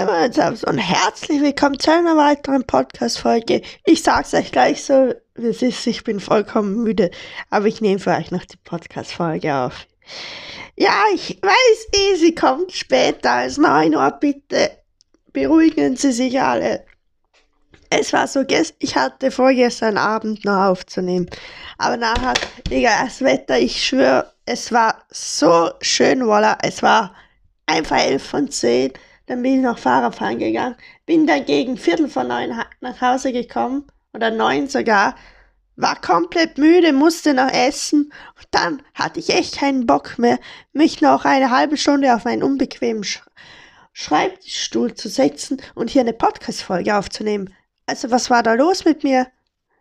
Einmal jetzt und herzlich willkommen zu einer weiteren Podcast-Folge. Ich sag's euch gleich so, wie es ist, ich bin vollkommen müde, aber ich nehme für euch noch die Podcast-Folge auf. Ja, ich weiß eh, sie kommt später als 9 Uhr, bitte beruhigen Sie sich alle. Es war so, ich hatte vorgestern Abend noch aufzunehmen, aber nachher, Digga, das Wetter, ich schwöre, es war so schön, voila, es war einfach 11 von 10 dann bin ich noch Fahrradfahren gegangen, bin dann gegen Viertel vor neun nach Hause gekommen, oder neun sogar, war komplett müde, musste noch essen und dann hatte ich echt keinen Bock mehr, mich noch eine halbe Stunde auf meinen unbequemen Sch Schreibtischstuhl zu setzen und hier eine Podcast-Folge aufzunehmen. Also was war da los mit mir?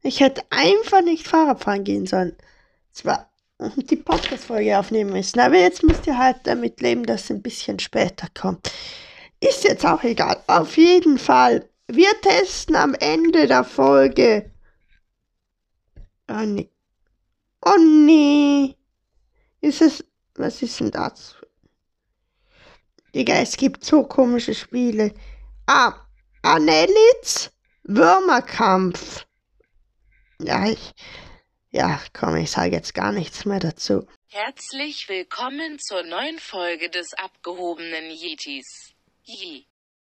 Ich hätte einfach nicht Fahrradfahren gehen sollen. Zwar die Podcast-Folge aufnehmen müssen, aber jetzt müsst ihr halt damit leben, dass es ein bisschen später kommt. Ist jetzt auch egal. Auf jeden Fall. Wir testen am Ende der Folge. Oh nee. Oh nee. Ist es. Was ist denn das? Digga, es gibt so komische Spiele. Ah, Annelitz Würmerkampf. Ja, ich. Ja, komm, ich sage jetzt gar nichts mehr dazu. Herzlich willkommen zur neuen Folge des abgehobenen Yetis.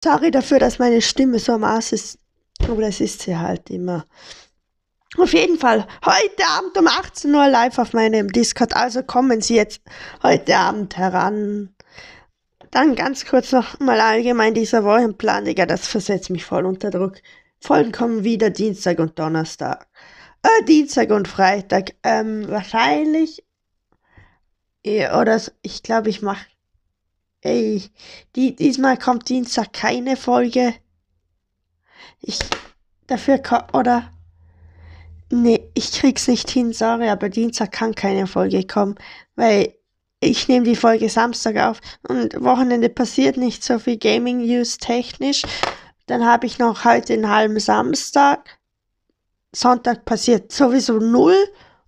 Sorry dafür, dass meine Stimme so am Ass ist. Aber das ist sie halt immer. Auf jeden Fall, heute Abend um 18 Uhr live auf meinem Discord. Also kommen Sie jetzt heute Abend heran. Dann ganz kurz noch mal allgemein dieser Wochenplan, Digga, das versetzt mich voll unter Druck. Folgen kommen wieder Dienstag und Donnerstag. Äh, Dienstag und Freitag. Ähm, wahrscheinlich. Oder ich glaube, ich mache Ey, die, diesmal kommt Dienstag keine Folge. Ich, dafür, oder? Nee, ich krieg's nicht hin, sorry, aber Dienstag kann keine Folge kommen, weil ich nehme die Folge Samstag auf und Wochenende passiert nicht so viel Gaming News technisch. Dann habe ich noch heute einen halben Samstag. Sonntag passiert sowieso null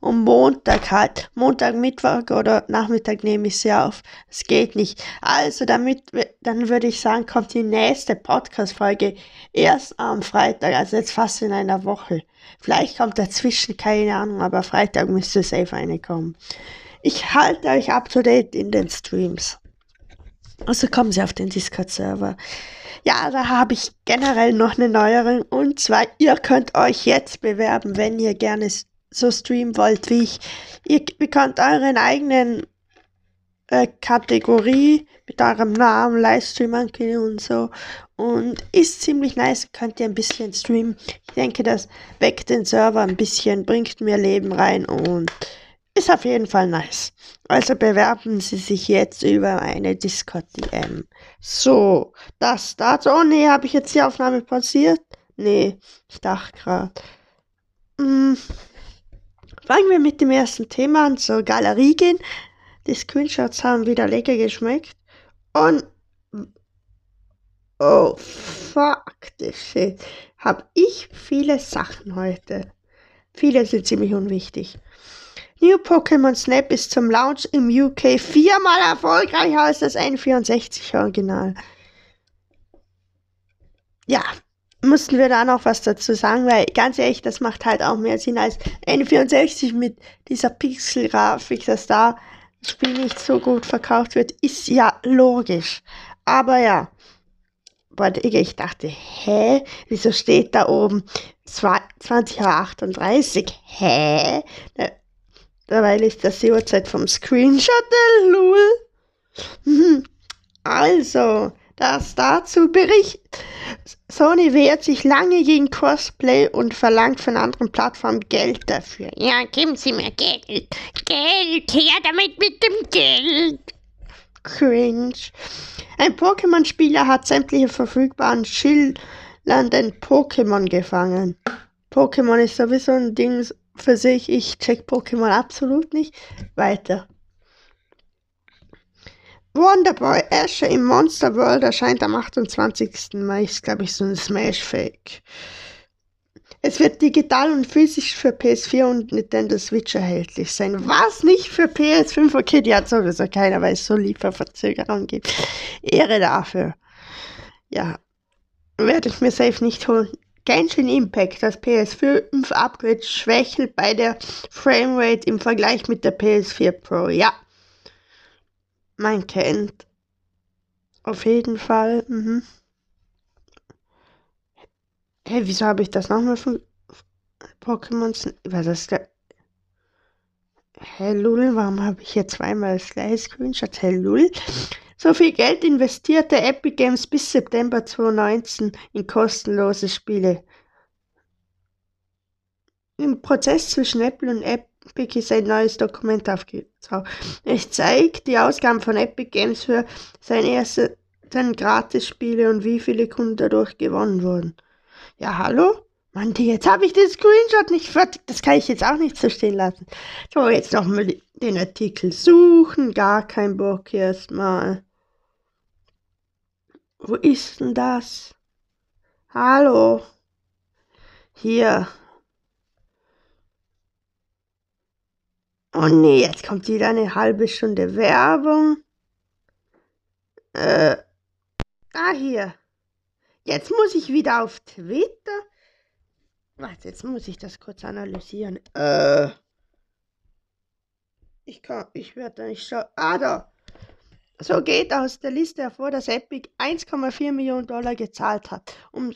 und Montag halt, Montag, Mittwoch oder Nachmittag nehme ich sie auf. Es geht nicht. Also damit, dann würde ich sagen, kommt die nächste Podcast-Folge erst am Freitag, also jetzt fast in einer Woche. Vielleicht kommt dazwischen, keine Ahnung, aber Freitag müsste safe eine kommen. Ich halte euch up to date in den Streams. Also kommen Sie auf den Discord-Server. Ja, da habe ich generell noch eine Neuerung. Und zwar, ihr könnt euch jetzt bewerben, wenn ihr gerne so streamen wollt wie ich. Ihr bekommt euren eigenen äh, Kategorie mit eurem Namen, Livestream ankündigen und so. Und ist ziemlich nice, könnt ihr ein bisschen streamen. Ich denke, das weckt den Server ein bisschen, bringt mir Leben rein und ist auf jeden Fall nice. Also bewerben Sie sich jetzt über eine Discord-DM. So, das dazu. Oh nee, habe ich jetzt die Aufnahme pausiert? Nee, ich dachte gerade. Hm. Fangen wir mit dem ersten Thema an, zur Galerie gehen. Die Screenshots haben wieder lecker geschmeckt. Und oh fuck the shit. Hab ich viele Sachen heute. Viele sind ziemlich unwichtig. New Pokémon Snap ist zum Launch im UK viermal erfolgreicher als das N64 Original. Ja, mussten wir da noch was dazu sagen, weil ganz ehrlich, das macht halt auch mehr Sinn als N64 mit dieser Pixel-Grafik, dass da das Spiel nicht so gut verkauft wird, ist ja logisch. Aber ja, ich dachte, hä, wieso steht da oben 20.38 Uhr? Hä? Dabei ist das die Uhrzeit vom Screenshot, der Lul. Also, das dazu berichtet. Sony wehrt sich lange gegen Crossplay und verlangt von anderen Plattformen Geld dafür. Ja, geben Sie mir Geld. Geld, her damit mit dem Geld. Cringe. Ein Pokémon-Spieler hat sämtliche verfügbaren schillernden Pokémon gefangen. Pokémon ist sowieso ein Ding für sich. Ich check Pokémon absolut nicht. Weiter. Wonderboy Asher im Monster World erscheint am 28. Mai. Ist, glaube ich, so ein Smash-Fake. Es wird digital und physisch für PS4 und Nintendo Switch erhältlich sein. Was nicht für PS5? Okay, die hat sowieso keiner, weil es so Lieferverzögerungen gibt. Ehre dafür. Ja, werde ich mir safe nicht holen. Genshin Impact, das PS5 Upgrade schwächelt bei der Framerate im Vergleich mit der PS4 Pro. Ja, man kennt. Auf jeden Fall. Mhm. Hey, wieso habe ich das nochmal von Pokémon? Was ist der? Hey Lul, warum habe ich hier zweimal das gleiche Screenshot? Hey Lul. So viel Geld investierte Epic Games bis September 2019 in kostenlose Spiele. Im Prozess zwischen Apple und Epic ist ein neues Dokument aufgetaucht. Es zeigt die Ausgaben von Epic Games für seine ersten Gratis-Spiele und wie viele Kunden dadurch gewonnen wurden. Ja, hallo? Mann, jetzt habe ich den Screenshot nicht fertig. Das kann ich jetzt auch nicht so stehen lassen. So, jetzt nochmal den Artikel suchen. Gar kein Bock erstmal. Wo ist denn das? Hallo? Hier. Oh nee, jetzt kommt wieder eine halbe Stunde Werbung. Äh. Ah, hier. Jetzt muss ich wieder auf Twitter. Warte, jetzt muss ich das kurz analysieren. Äh. Ich kann, ich werde da nicht schauen. Ah, da. So geht aus der Liste hervor, dass Epic 1,4 Millionen Dollar gezahlt hat, um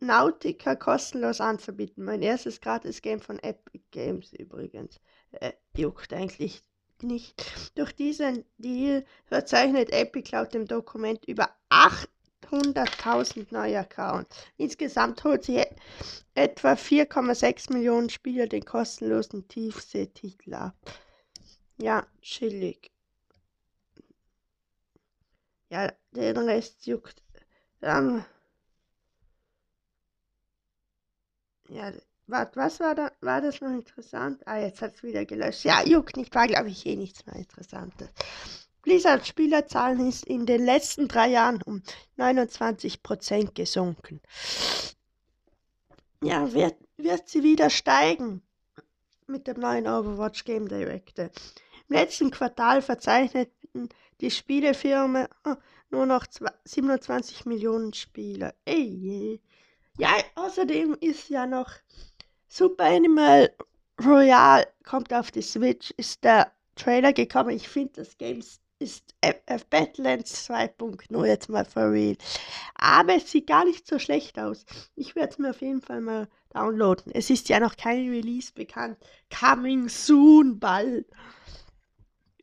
Subnautica kostenlos anzubieten. Mein erstes Gratis-Game von Epic Games übrigens. Äh, juckt eigentlich nicht. Durch diesen Deal verzeichnet Epic laut dem Dokument über 800.000 neue Accounts. Insgesamt holt sie etwa 4,6 Millionen Spieler den kostenlosen Tiefseetitel ab. Ja, chillig. Ja, den Rest juckt. Ähm, ja, warte, was war da? War das noch interessant? Ah, jetzt hat es wieder gelöscht. Ja, juckt nicht, war glaube ich eh nichts mehr Interessantes. Blizzard Spielerzahlen ist in den letzten drei Jahren um 29% gesunken. Ja, wird, wird sie wieder steigen mit dem neuen Overwatch Game Director. Im letzten Quartal verzeichneten die Spielefirma oh, nur noch 27 Millionen Spieler. Ey, ja, außerdem ist ja noch Super Animal Royale kommt auf die Switch, ist der Trailer gekommen. Ich finde, das Game ist FF Battlelands 2.0 jetzt mal for real. Aber es sieht gar nicht so schlecht aus. Ich werde es mir auf jeden Fall mal downloaden. Es ist ja noch kein Release bekannt. Coming soon, bald.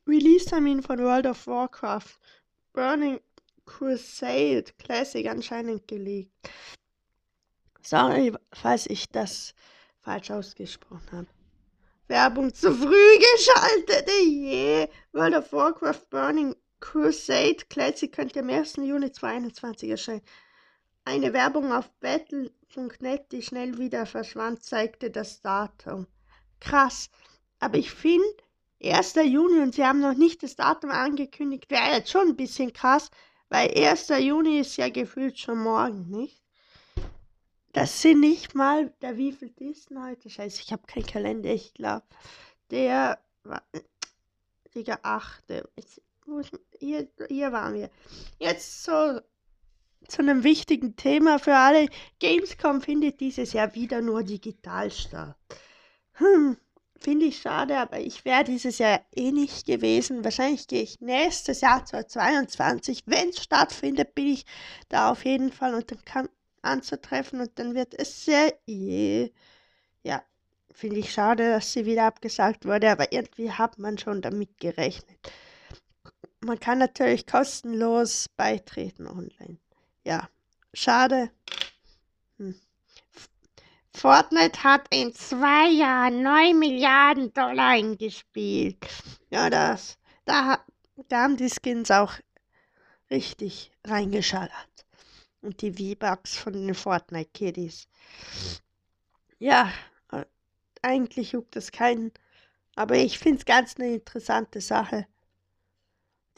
Release-Termin von World of Warcraft Burning Crusade Classic anscheinend gelegt. Sorry, falls ich das falsch ausgesprochen habe. Werbung zu früh geschaltet, je. World of Warcraft Burning Crusade Classic könnte am 1. Juni 2021 erscheinen. Eine Werbung auf battle.net, die schnell wieder verschwand, zeigte das Datum. Krass. Aber ich finde, 1. Juni und sie haben noch nicht das Datum angekündigt, wäre jetzt schon ein bisschen krass, weil 1. Juni ist ja gefühlt schon morgen, nicht? Das sind nicht mal, der wie viel ist denn heute? Scheiße, ich habe keinen Kalender, ich glaube. Der war, Digga, 8. hier, hier waren wir. Jetzt so zu einem wichtigen Thema für alle. Gamescom findet dieses Jahr wieder nur digital statt. Hm, Finde ich schade, aber ich wäre dieses Jahr eh nicht gewesen. Wahrscheinlich gehe ich nächstes Jahr 2022. Wenn es stattfindet, bin ich da auf jeden Fall und dann kann anzutreffen und dann wird es sehr. Yeah. Ja, finde ich schade, dass sie wieder abgesagt wurde, aber irgendwie hat man schon damit gerechnet. Man kann natürlich kostenlos beitreten online. Ja, schade. Hm. Fortnite hat in zwei Jahren 9 Milliarden Dollar eingespielt. Ja, das, da, da haben die Skins auch richtig reingeschallert. Und die V-Bucks von den Fortnite Kiddies. Ja, äh, eigentlich juckt es keinen. Aber ich finde es ganz eine interessante Sache.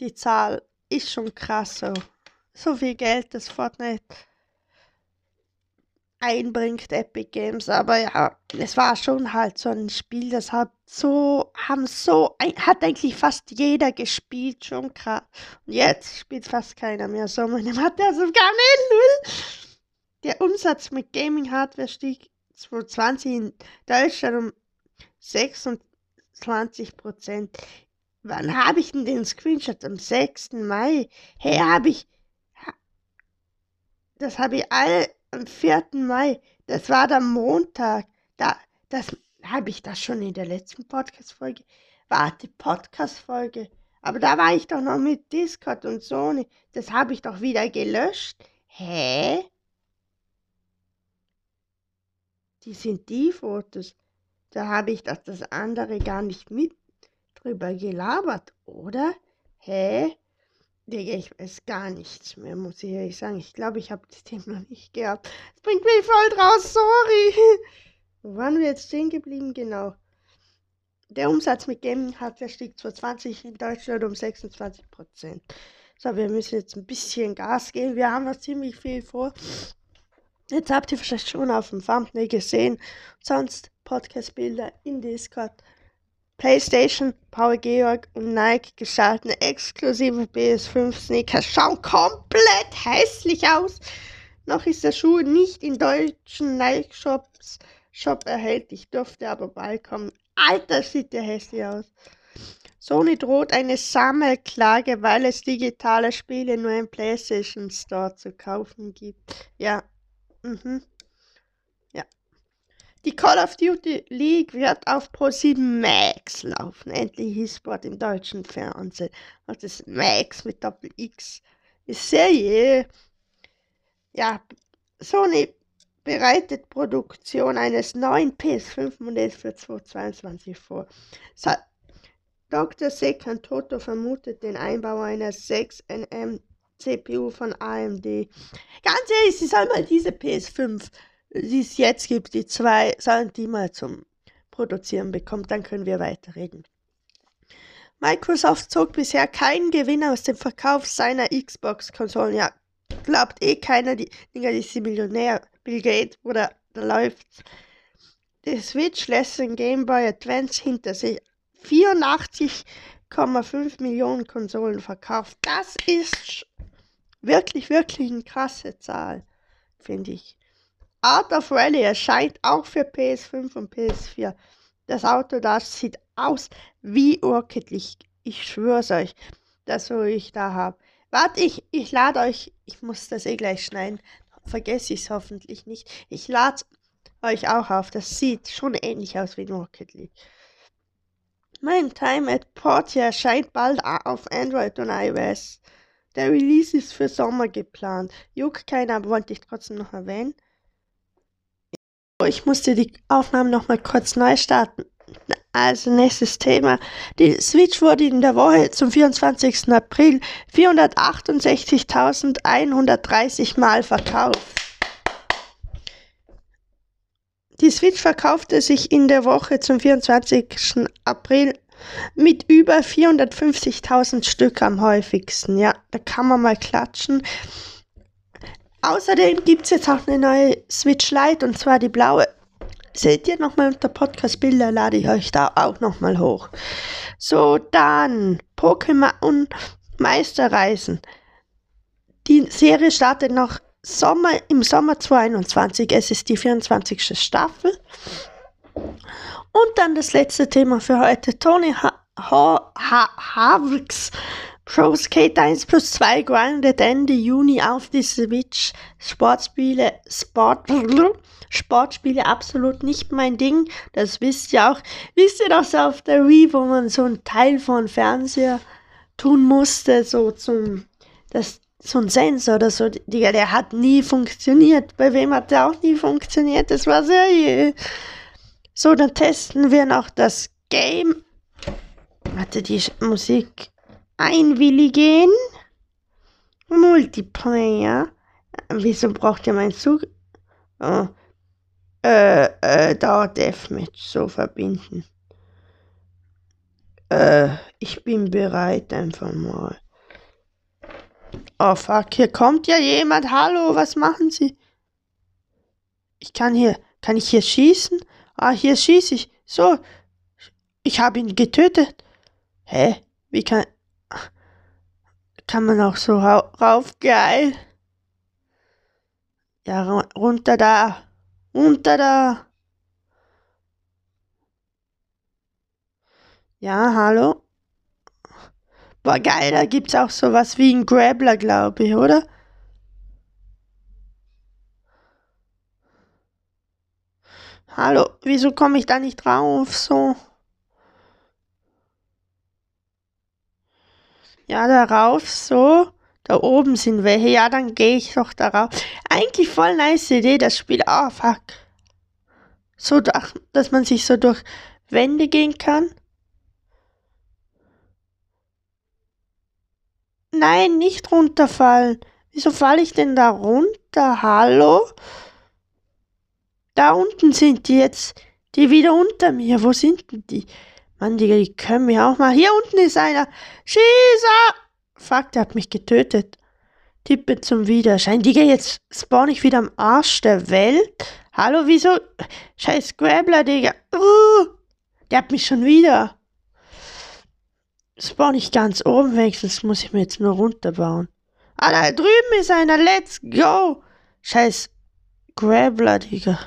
Die Zahl ist schon krass so. So viel Geld, das Fortnite einbringt, Epic Games. Aber ja, es war schon halt so ein Spiel, das hat so, haben so, hat eigentlich fast jeder gespielt, schon krass. Und jetzt spielt fast keiner mehr so. Man hat ja sogar nicht Umsatz mit Gaming-Hardware stieg 2020 in Deutschland um 26 Prozent. Wann habe ich denn den Screenshot? Am 6. Mai. Hey, habe ich. Das habe ich alle am 4. Mai. Das war der Montag. Da, das habe ich das schon in der letzten Podcast-Folge. Warte, Podcast-Folge. Aber da war ich doch noch mit Discord und Sony. Das habe ich doch wieder gelöscht. Hä? Die sind die Fotos. Da habe ich doch das andere gar nicht mit drüber gelabert, oder? Hä? Digga, ich weiß gar nichts mehr, muss ich ehrlich sagen. Ich glaube, ich habe das Thema noch nicht gehabt. Das bringt mich voll draus, sorry. Wo waren wir jetzt stehen geblieben? Genau. Der Umsatz mit Gaming hat stieg 2020 in Deutschland um 26 Prozent. So, wir müssen jetzt ein bisschen Gas geben. Wir haben noch ziemlich viel vor. Jetzt habt ihr vielleicht schon auf dem Thumbnail gesehen. Sonst Podcast-Bilder in Discord. PlayStation, Paul Georg und Nike gestalten exklusive PS5 Sneaker. Schauen komplett hässlich aus. Noch ist der Schuh nicht in deutschen Nike-Shops Shop erhältlich, dürfte aber bald kommen. Alter, sieht der hässlich aus. Sony droht eine Sammelklage, weil es digitale Spiele nur im PlayStation Store zu kaufen gibt. Ja. Mhm. Die Call of Duty League wird auf Pro7 Max laufen. Endlich E-Sport im deutschen Fernsehen. Und das Max mit Doppel X. Ist Serie. Ja, Sony bereitet Produktion eines neuen PS5-Modells für 2022 vor. Sa Dr. Sekan Toto vermutet den Einbau einer 6nm CPU von AMD. Ganz ehrlich, sie soll mal diese PS5, die es jetzt gibt, die zwei, sollen die mal zum Produzieren bekommen, dann können wir weiterreden. Microsoft zog bisher keinen Gewinn aus dem Verkauf seiner Xbox-Konsolen. Ja, glaubt eh keiner, die Dinger, die sind Millionär. Bill Gates, oder da läuft's. Der Switch lässt den Game Boy Advance hinter sich. 84,5 Millionen Konsolen verkauft. Das ist wirklich, wirklich eine krasse Zahl, finde ich. Art of Rally erscheint auch für PS5 und PS4. Das Auto das sieht aus wie Rocket League. Ich schwör's euch, das so ich da habe. Warte, ich, ich lade euch, ich muss das eh gleich schneiden, vergesse ich es hoffentlich nicht. Ich lade euch auch auf. Das sieht schon ähnlich aus wie Rocket League. Mein Time at Portia erscheint bald auf Android und iOS. Der Release ist für Sommer geplant. Juckt keiner, aber wollte ich trotzdem noch erwähnen. Ich musste die Aufnahme noch mal kurz neu starten. Also nächstes Thema. Die Switch wurde in der Woche zum 24. April 468.130 Mal verkauft. Die Switch verkaufte sich in der Woche zum 24. April mit über 450.000 Stück am häufigsten. Ja, da kann man mal klatschen. Außerdem gibt es jetzt auch eine neue Switch Lite und zwar die blaue. Seht ihr nochmal unter Podcast-Bilder, lade ich euch da auch nochmal hoch. So, dann Pokémon Meisterreisen. Die Serie startet noch Sommer, im Sommer 2021. Es ist die 24. Staffel. Und dann das letzte Thema für heute. Tony ha ha ha Pro Skate 1 plus 2 grindet Ende Juni auf die Switch. Sportspiele, Sport, Sportspiele absolut nicht mein Ding. Das wisst ihr auch. Wisst ihr so auf der Wii, wo man so ein Teil von Fernseher tun musste, so zum, das, so ein Sensor oder so, Digga, der hat nie funktioniert. Bei wem hat der auch nie funktioniert? Das war sehr, so, dann testen wir noch das Game. Warte, die Musik einwilligen. Multiplayer. Wieso braucht ihr meinen Zug? Oh äh, äh, da Deathmatch so verbinden. Äh, ich bin bereit einfach mal. Oh fuck, hier kommt ja jemand. Hallo, was machen Sie? Ich kann hier, kann ich hier schießen? Ah, hier schieße ich. So, ich habe ihn getötet. Hä? Wie kann, kann man auch so rauf? Geil. Ja, ru- runter da. Runter da. Ja, hallo? Boah, geil, da gibt's auch sowas wie einen Grabbler, glaube ich, oder? Hallo, wieso komme ich da nicht drauf? So. Ja, darauf, so. Da oben sind welche. Ja, dann gehe ich doch darauf. Eigentlich voll nice Idee, das Spiel. Ah, fuck. So, da- dass man sich so durch Wände gehen kann. Nein, nicht runterfallen. Wieso falle ich denn da runter? Hallo? Da unten sind die jetzt. Die wieder unter mir. Wo sind denn die? Mann, Digga, die können mich auch mal. Hier unten ist einer. Schießer! Fuck, der hat mich getötet. Tippe zum Widerschein. Digga, jetzt spawn ich wieder am Arsch der Welt. Hallo, wieso? Scheiß Grabbler, Digga. Uh, der hat mich schon wieder. Spawn ich ganz oben weg, sonst muss ich mir jetzt nur runterbauen. Ah, da drüben ist einer. Let's go. Scheiß Grabbler, Digga.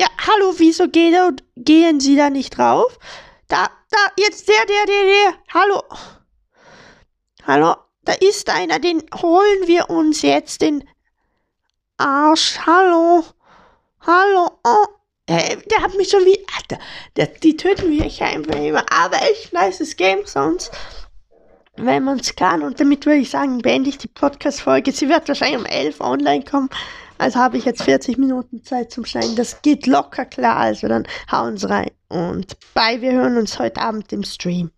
Ja, hallo, wieso geht gehen Sie da nicht drauf? Da, da, jetzt der, der, der, der. Hallo. Hallo, da ist einer, den holen wir uns jetzt den Arsch. Hallo. Hallo. Oh. Hey, der hat mich schon wie. Alter, der, die töten mich einfach immer. Aber echt nices Game sonst. Wenn man es kann. Und damit würde ich sagen, beende ich die Podcast-Folge. Sie wird wahrscheinlich um 11 online kommen. Also habe ich jetzt 40 Minuten Zeit zum Schneiden. Das geht locker klar. Also dann hauen Sie rein. Und bye, wir hören uns heute Abend im Stream.